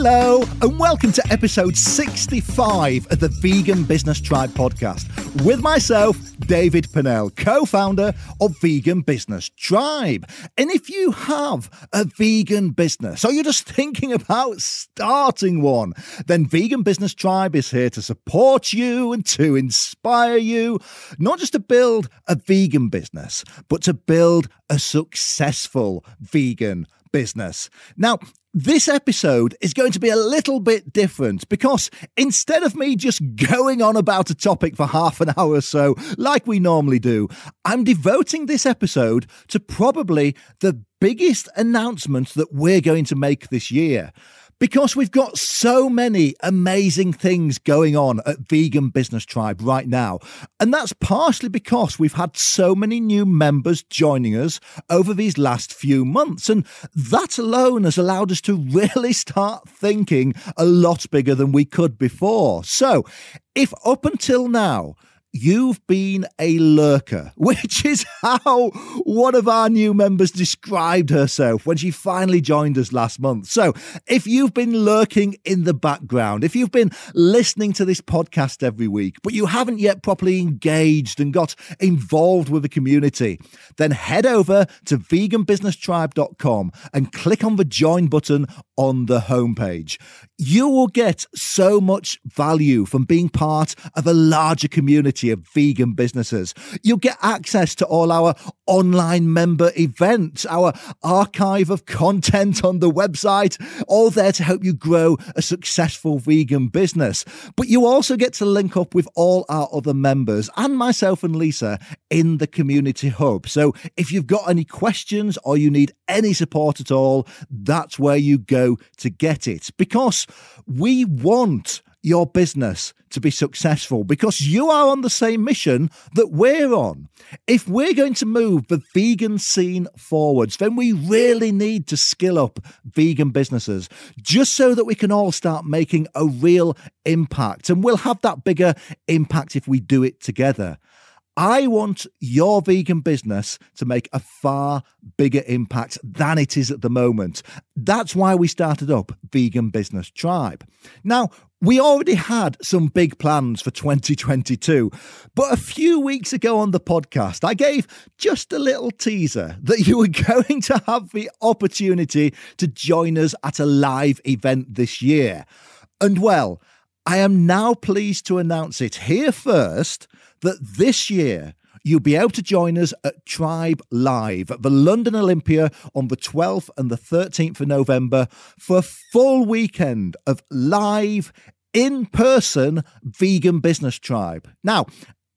Hello, and welcome to episode 65 of the Vegan Business Tribe podcast with myself, David Pennell, co founder of Vegan Business Tribe. And if you have a vegan business or you're just thinking about starting one, then Vegan Business Tribe is here to support you and to inspire you, not just to build a vegan business, but to build a successful vegan business. Now, this episode is going to be a little bit different because instead of me just going on about a topic for half an hour or so, like we normally do, I'm devoting this episode to probably the biggest announcement that we're going to make this year because we've got so many amazing things going on at Vegan Business Tribe right now. And that's partially because we've had so many new members joining us over these last few months. And that alone has allowed us to really start thinking a lot bigger than we could before. So, if up until now, You've been a lurker, which is how one of our new members described herself when she finally joined us last month. So, if you've been lurking in the background, if you've been listening to this podcast every week, but you haven't yet properly engaged and got involved with the community, then head over to veganbusinesstribe.com and click on the join button on the homepage. You will get so much value from being part of a larger community of vegan businesses. You'll get access to all our online member events, our archive of content on the website, all there to help you grow a successful vegan business. But you also get to link up with all our other members and myself and Lisa in the community hub. So if you've got any questions or you need any support at all, that's where you go to get it because we want your business to be successful because you are on the same mission that we're on. If we're going to move the vegan scene forwards, then we really need to skill up vegan businesses just so that we can all start making a real impact. And we'll have that bigger impact if we do it together. I want your vegan business to make a far bigger impact than it is at the moment. That's why we started up Vegan Business Tribe. Now, we already had some big plans for 2022, but a few weeks ago on the podcast, I gave just a little teaser that you were going to have the opportunity to join us at a live event this year. And well, I am now pleased to announce it here first that this year you'll be able to join us at Tribe Live at the London Olympia on the 12th and the 13th of November for a full weekend of live in person vegan business tribe. Now,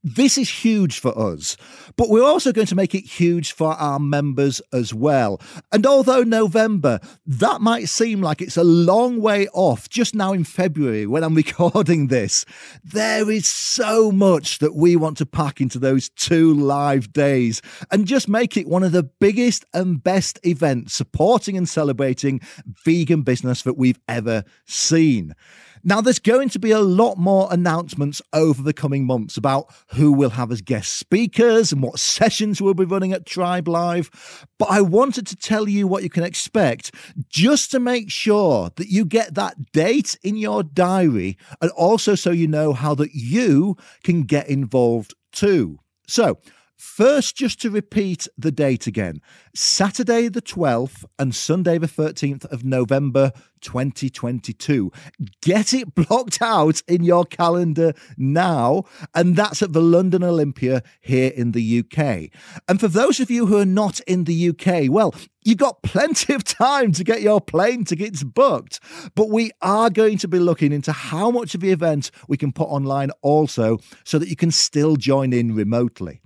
this is huge for us, but we're also going to make it huge for our members as well. And although November, that might seem like it's a long way off just now in February when I'm recording this, there is so much that we want to pack into those two live days and just make it one of the biggest and best events supporting and celebrating vegan business that we've ever seen. Now, there's going to be a lot more announcements over the coming months about who we'll have as guest speakers and what sessions we'll be running at Tribe Live. But I wanted to tell you what you can expect just to make sure that you get that date in your diary and also so you know how that you can get involved too. So, First, just to repeat the date again Saturday the 12th and Sunday the 13th of November 2022. Get it blocked out in your calendar now, and that's at the London Olympia here in the UK. And for those of you who are not in the UK, well, You've got plenty of time to get your plane tickets booked, but we are going to be looking into how much of the event we can put online also so that you can still join in remotely.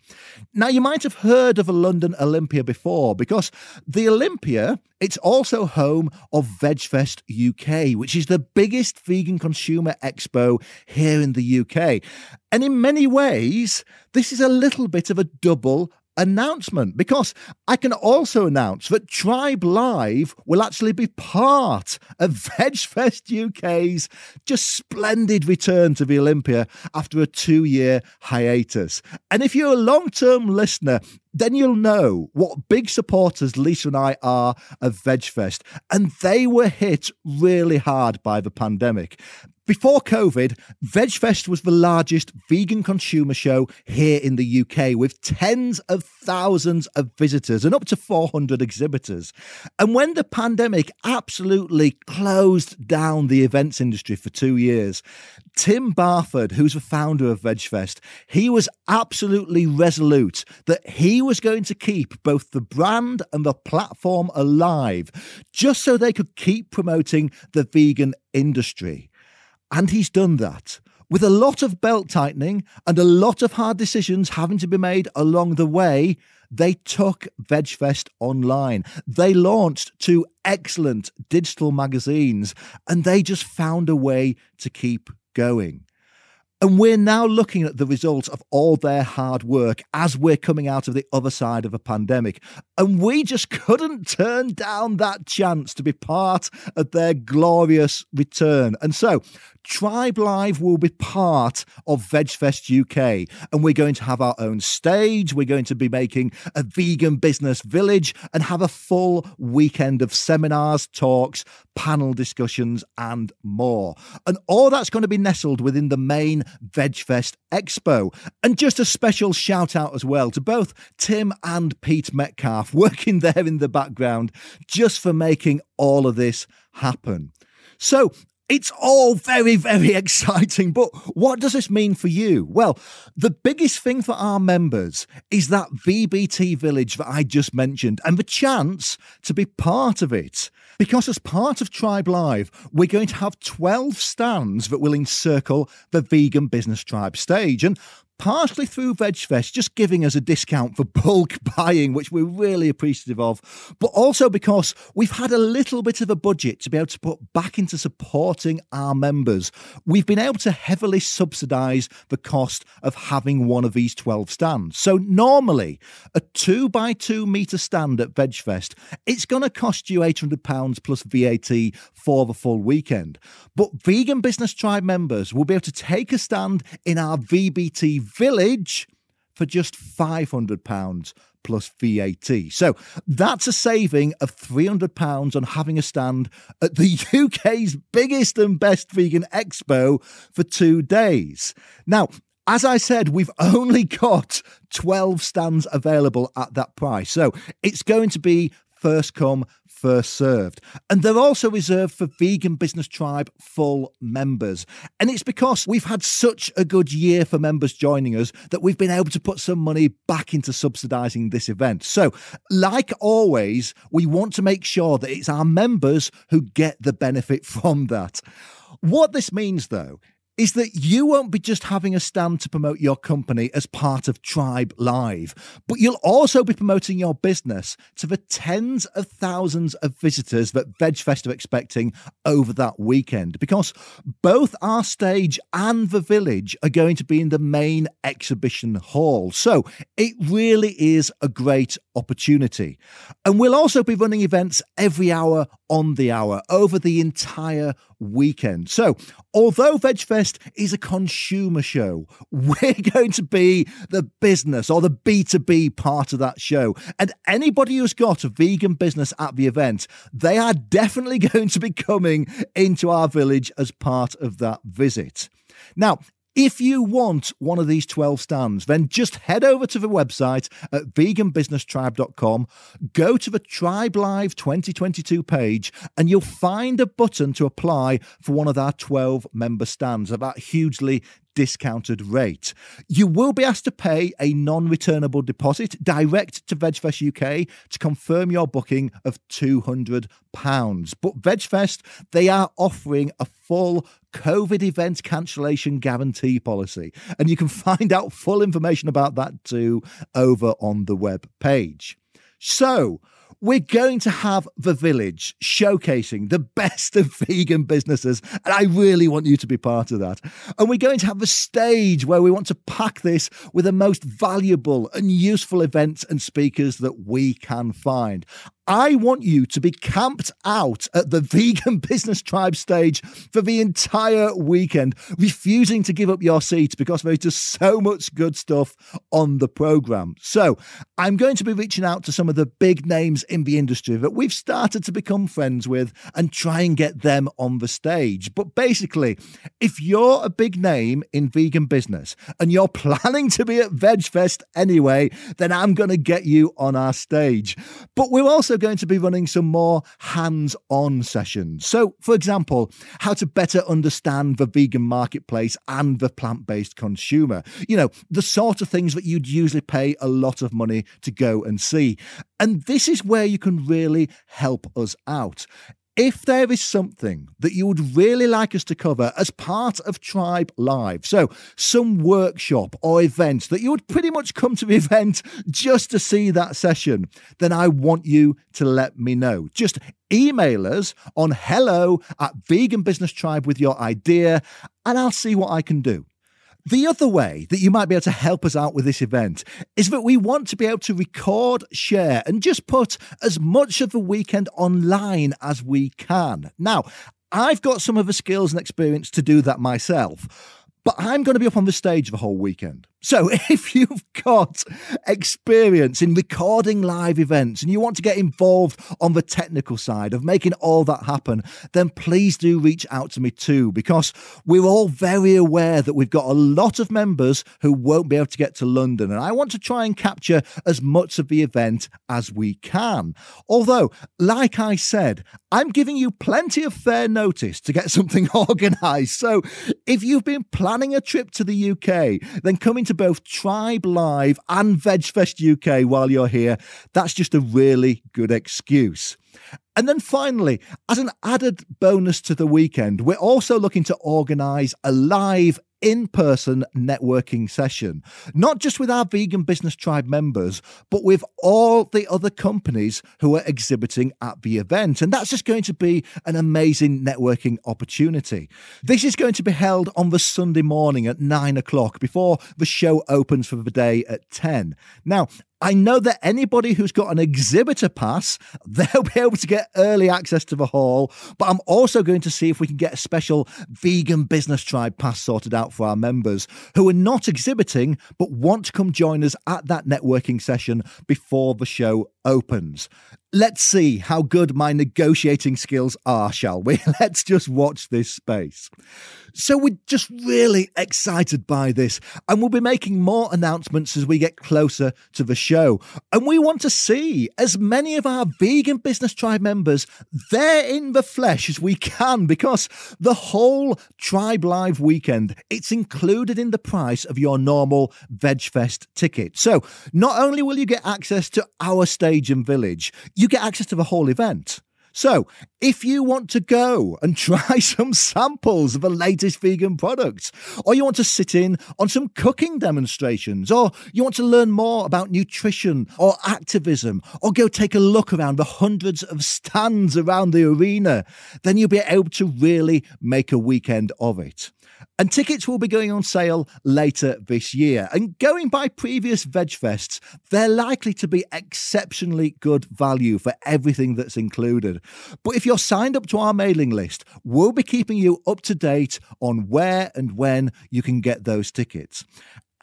Now, you might have heard of a London Olympia before because the Olympia, it's also home of VegFest UK, which is the biggest vegan consumer expo here in the UK. And in many ways, this is a little bit of a double announcement because I can also announce that Tribe Live will actually be part of VegFest UK's just splendid return to the Olympia after a two year hiatus. And if you're a long term listener, then you'll know what big supporters Lisa and I are of VegFest. And they were hit really hard by the pandemic. Before COVID, VegFest was the largest vegan consumer show here in the UK with tens of thousands of visitors and up to 400 exhibitors. And when the pandemic absolutely closed down the events industry for two years, Tim Barford, who's the founder of VegFest, he was absolutely resolute that he was going to keep both the brand and the platform alive just so they could keep promoting the vegan industry. And he's done that with a lot of belt tightening and a lot of hard decisions having to be made along the way. They took VegFest online. They launched two excellent digital magazines and they just found a way to keep going. And we're now looking at the results of all their hard work as we're coming out of the other side of a pandemic. And we just couldn't turn down that chance to be part of their glorious return. And so Tribe Live will be part of VegFest UK, and we're going to have our own stage. We're going to be making a vegan business village and have a full weekend of seminars, talks, panel discussions, and more. And all that's going to be nestled within the main VegFest Expo. And just a special shout out as well to both Tim and Pete Metcalf working there in the background just for making all of this happen. So, it's all very, very exciting, but what does this mean for you? Well, the biggest thing for our members is that VBT village that I just mentioned and the chance to be part of it. Because as part of Tribe Live, we're going to have 12 stands that will encircle the Vegan Business Tribe stage. And partially through VegFest, just giving us a discount for bulk buying, which we're really appreciative of, but also because we've had a little bit of a budget to be able to put back into supporting our members. We've been able to heavily subsidise the cost of having one of these 12 stands. So normally, a two by two metre stand at VegFest, it's going to cost you £800 plus VAT for the full weekend. But Vegan Business Tribe members will be able to take a stand in our VBT village for just £500 plus VAT. So that's a saving of £300 on having a stand at the UK's biggest and best vegan expo for two days. Now, as I said, we've only got 12 stands available at that price. So it's going to be first come, first served. And they're also reserved for Vegan Business Tribe full members. And it's because we've had such a good year for members joining us that we've been able to put some money back into subsidising this event. So, like always, we want to make sure that it's our members who get the benefit from that. What this means, though, is that you won't be just having a stand to promote your company as part of Tribe Live, but you'll also be promoting your business to the tens of thousands of visitors that VegFest are expecting over that weekend. Because both our stage and the village are going to be in the main exhibition hall. So it really is a great opportunity. And we'll also be running events every hour on the hour over the entire weekend. So, although VegFest is a consumer show, we're going to be the business or the B2B part of that show. And anybody who's got a vegan business at the event, they are definitely going to be coming into our village as part of that visit. Now, if you want one of these 12 stands, then just head over to the website at veganbusinesstribe.com, go to the Tribe Live 2022 page, and you'll find a button to apply for one of our 12 member stands at that hugely discounted rate. You will be asked to pay a non returnable deposit direct to VegFest UK to confirm your booking of £200. But VegFest, they are offering a full COVID event cancellation guarantee policy. And you can find out full information about that too over on the web page. So, we're going to have the village showcasing the best of vegan businesses. And I really want you to be part of that. And we're going to have a stage where we want to pack this with the most valuable and useful events and speakers that we can find. I want you to be camped out at the Vegan Business Tribe stage for the entire weekend, refusing to give up your seat because there's just so much good stuff on the program. So, I'm going to be reaching out to some of the big names in the industry that we've started to become friends with and try and get them on the stage. But basically, if you're a big name in vegan business and you're planning to be at VegFest anyway, then I'm going to get you on our stage. But we're also going to be running some more hands on sessions. So, for example, how to better understand the vegan marketplace and the plant based consumer. You know, the sort of things that you'd usually pay a lot of money to go and see. And this is where you can really help us out. If there is something that you would really like us to cover as part of Tribe Live, so some workshop or event that you would pretty much come to the event just to see that session, then I want you to let me know. Just email us on hello at Vegan Business Tribe with your idea, and I'll see what I can do. The other way that you might be able to help us out with this event is that we want to be able to record, share, and just put as much of the weekend online as we can. Now, I've got some of the skills and experience to do that myself. But I'm going to be up on the stage the whole weekend. So if you've got experience in recording live events and you want to get involved on the technical side of making all that happen, then please do reach out to me too, because we're all very aware that we've got a lot of members who won't be able to get to London. And I want to try and capture as much of the event as we can. Although, like I said, I'm giving you plenty of fair notice to get something organized. So if you've been planning a trip to the UK, then coming to both Tribe Live and VegFest UK while you're here, that's just a really good excuse. And then finally, as an added bonus to the weekend, we're also looking to organise a live in person networking session, not just with our Vegan Business Tribe members, but with all the other companies who are exhibiting at the event. And that's just going to be an amazing networking opportunity. This is going to be held on the Sunday morning at nine o'clock before the show opens for the day at 10. Now, I know that anybody who's got an exhibitor pass, they'll be able to get early access to the hall. But I'm also going to see if we can get a special vegan business tribe pass sorted out for our members who are not exhibiting but want to come join us at that networking session before the show opens. Let's see how good my negotiating skills are, shall we? Let's just watch this space. So, we're just really excited by this, and we'll be making more announcements as we get closer to the show. And we want to see as many of our vegan business tribe members there in the flesh as we can, because the whole Tribe Live weekend it's included in the price of your normal VegFest ticket. So, not only will you get access to our stage and village, you get access to the whole event. So, if you want to go and try some samples of the latest vegan products, or you want to sit in on some cooking demonstrations, or you want to learn more about nutrition or activism, or go take a look around the hundreds of stands around the arena, then you'll be able to really make a weekend of it. And tickets will be going on sale later this year. And going by previous VegFests, they're likely to be exceptionally good value for everything that's included. But if you're signed up to our mailing list, we'll be keeping you up to date on where and when you can get those tickets.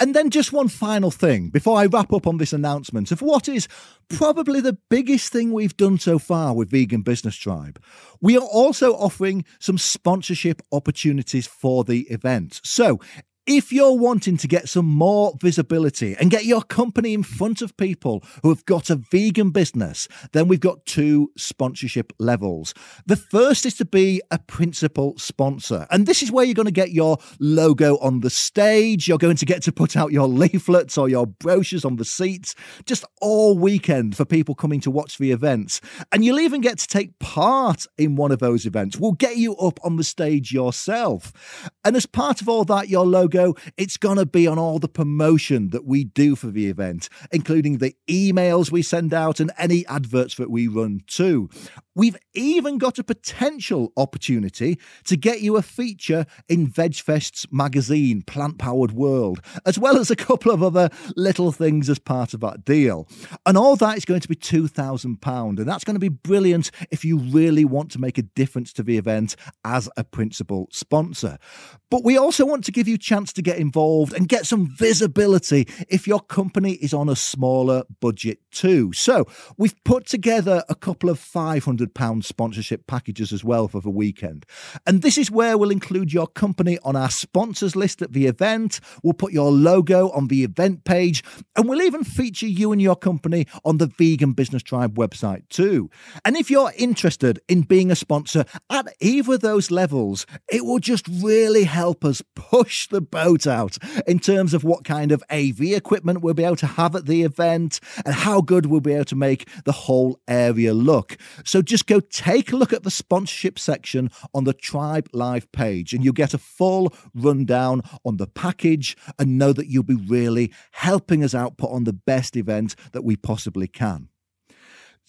And then just one final thing before I wrap up on this announcement of what is probably the biggest thing we've done so far with Vegan Business Tribe. We are also offering some sponsorship opportunities for the event. So if you're wanting to get some more visibility and get your company in front of people who have got a vegan business, then we've got two sponsorship levels. The first is to be a principal sponsor. And this is where you're going to get your logo on the stage. You're going to get to put out your leaflets or your brochures on the seats just all weekend for people coming to watch the events. And you'll even get to take part in one of those events. We'll get you up on the stage yourself. And as part of all that, your logo logo, it's going to be on all the promotion that we do for the event, including the emails we send out and any adverts that we run too. We've even got a potential opportunity to get you a feature in VegFest's magazine, Plant Powered World, as well as a couple of other little things as part of that deal. And all that is going to be £2,000. And that's going to be brilliant if you really want to make a difference to the event as a principal sponsor. But we also want to give you a chance to get involved and get some visibility if your company is on a smaller budget too. So we've put together a couple of 500 £100 sponsorship packages as well for the weekend. And this is where we'll include your company on our sponsors list at the event. We'll put your logo on the event page, and we'll even feature you and your company on the Vegan Business Tribe website too. And if you're interested in being a sponsor at either of those levels, it will just really help us push the boat out in terms of what kind of AV equipment we'll be able to have at the event and how good we'll be able to make the whole area look. So just go take a look at the sponsorship section on the Tribe Live page and you'll get a full rundown on the package and know that you'll be really helping us out put on the best event that we possibly can.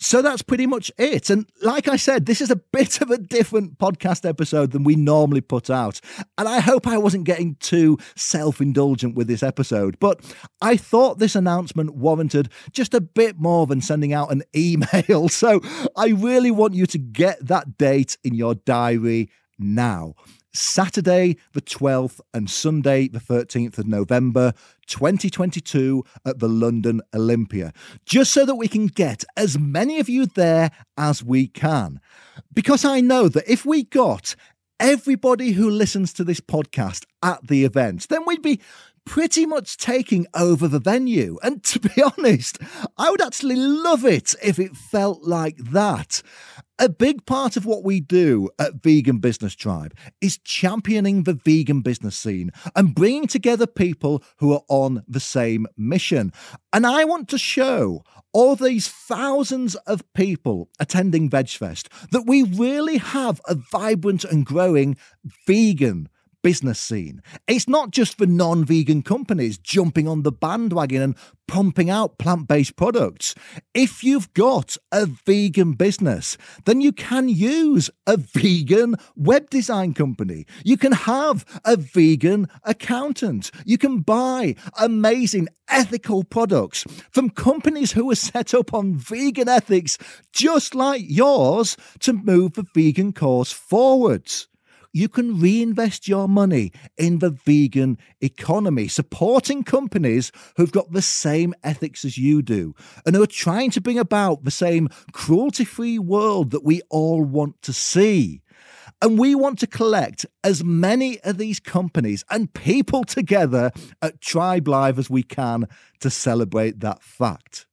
So that's pretty much it. And like I said, this is a bit of a different podcast episode than we normally put out. And I hope I wasn't getting too self indulgent with this episode, but I thought this announcement warranted just a bit more than sending out an email. So I really want you to get that date in your diary now. Saturday the 12th and Sunday the 13th of November 2022 at the London Olympia, just so that we can get as many of you there as we can. Because I know that if we got everybody who listens to this podcast at the event, then we'd be pretty much taking over the venue. And to be honest, I would actually love it if it felt like that. A big part of what we do at Vegan Business Tribe is championing the vegan business scene and bringing together people who are on the same mission. And I want to show all these thousands of people attending VegFest that we really have a vibrant and growing vegan business scene. It's not just for non vegan companies jumping on the bandwagon and pumping out plant based products. If you've got a vegan business, then you can use a vegan web design company. You can have a vegan accountant. You can buy amazing ethical products from companies who are set up on vegan ethics, just like yours, to move the vegan cause forwards you can reinvest your money in the vegan economy, supporting companies who've got the same ethics as you do and who are trying to bring about the same cruelty free world that we all want to see. And we want to collect as many of these companies and people together at Tribe Live as we can to celebrate that fact.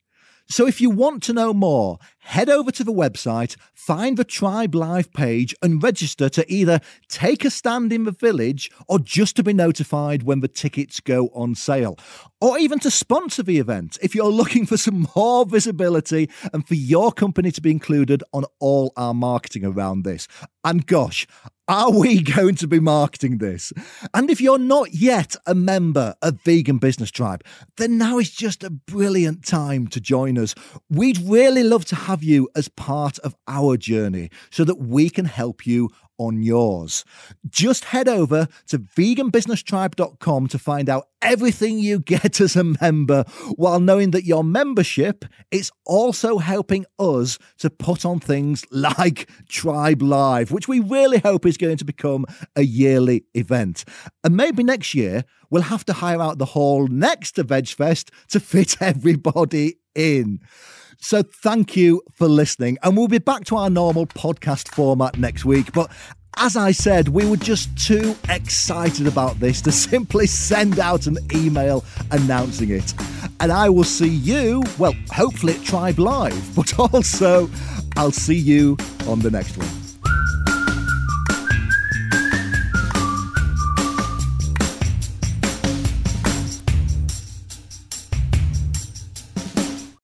So if you want to know more, head over to the website, find the Tribe Live page, and register to either take a stand in the village or just to be notified when the tickets go on sale, or even to sponsor the event if you're looking for some more visibility and for your company to be included on all our marketing around this. And gosh, are we going to be marketing this? And if you're not yet a member of Vegan Business Tribe, then now is just a brilliant time to join us. We'd really love to have you as part of our journey so that we can help you on yours. Just head over to veganbusinesstribe.com to find out everything you get as a member while knowing that your membership is also helping us to put on things like Tribe Live, which we really hope is going to become a yearly event. And maybe next year we'll have to hire out the hall next to VegFest to fit everybody in. So thank you for listening. And we'll be back to our normal podcast format next week. But as I said, we were just too excited about this to simply send out an email announcing it. And I will see you, well, hopefully at Tribe Live, but also I'll see you on the next one.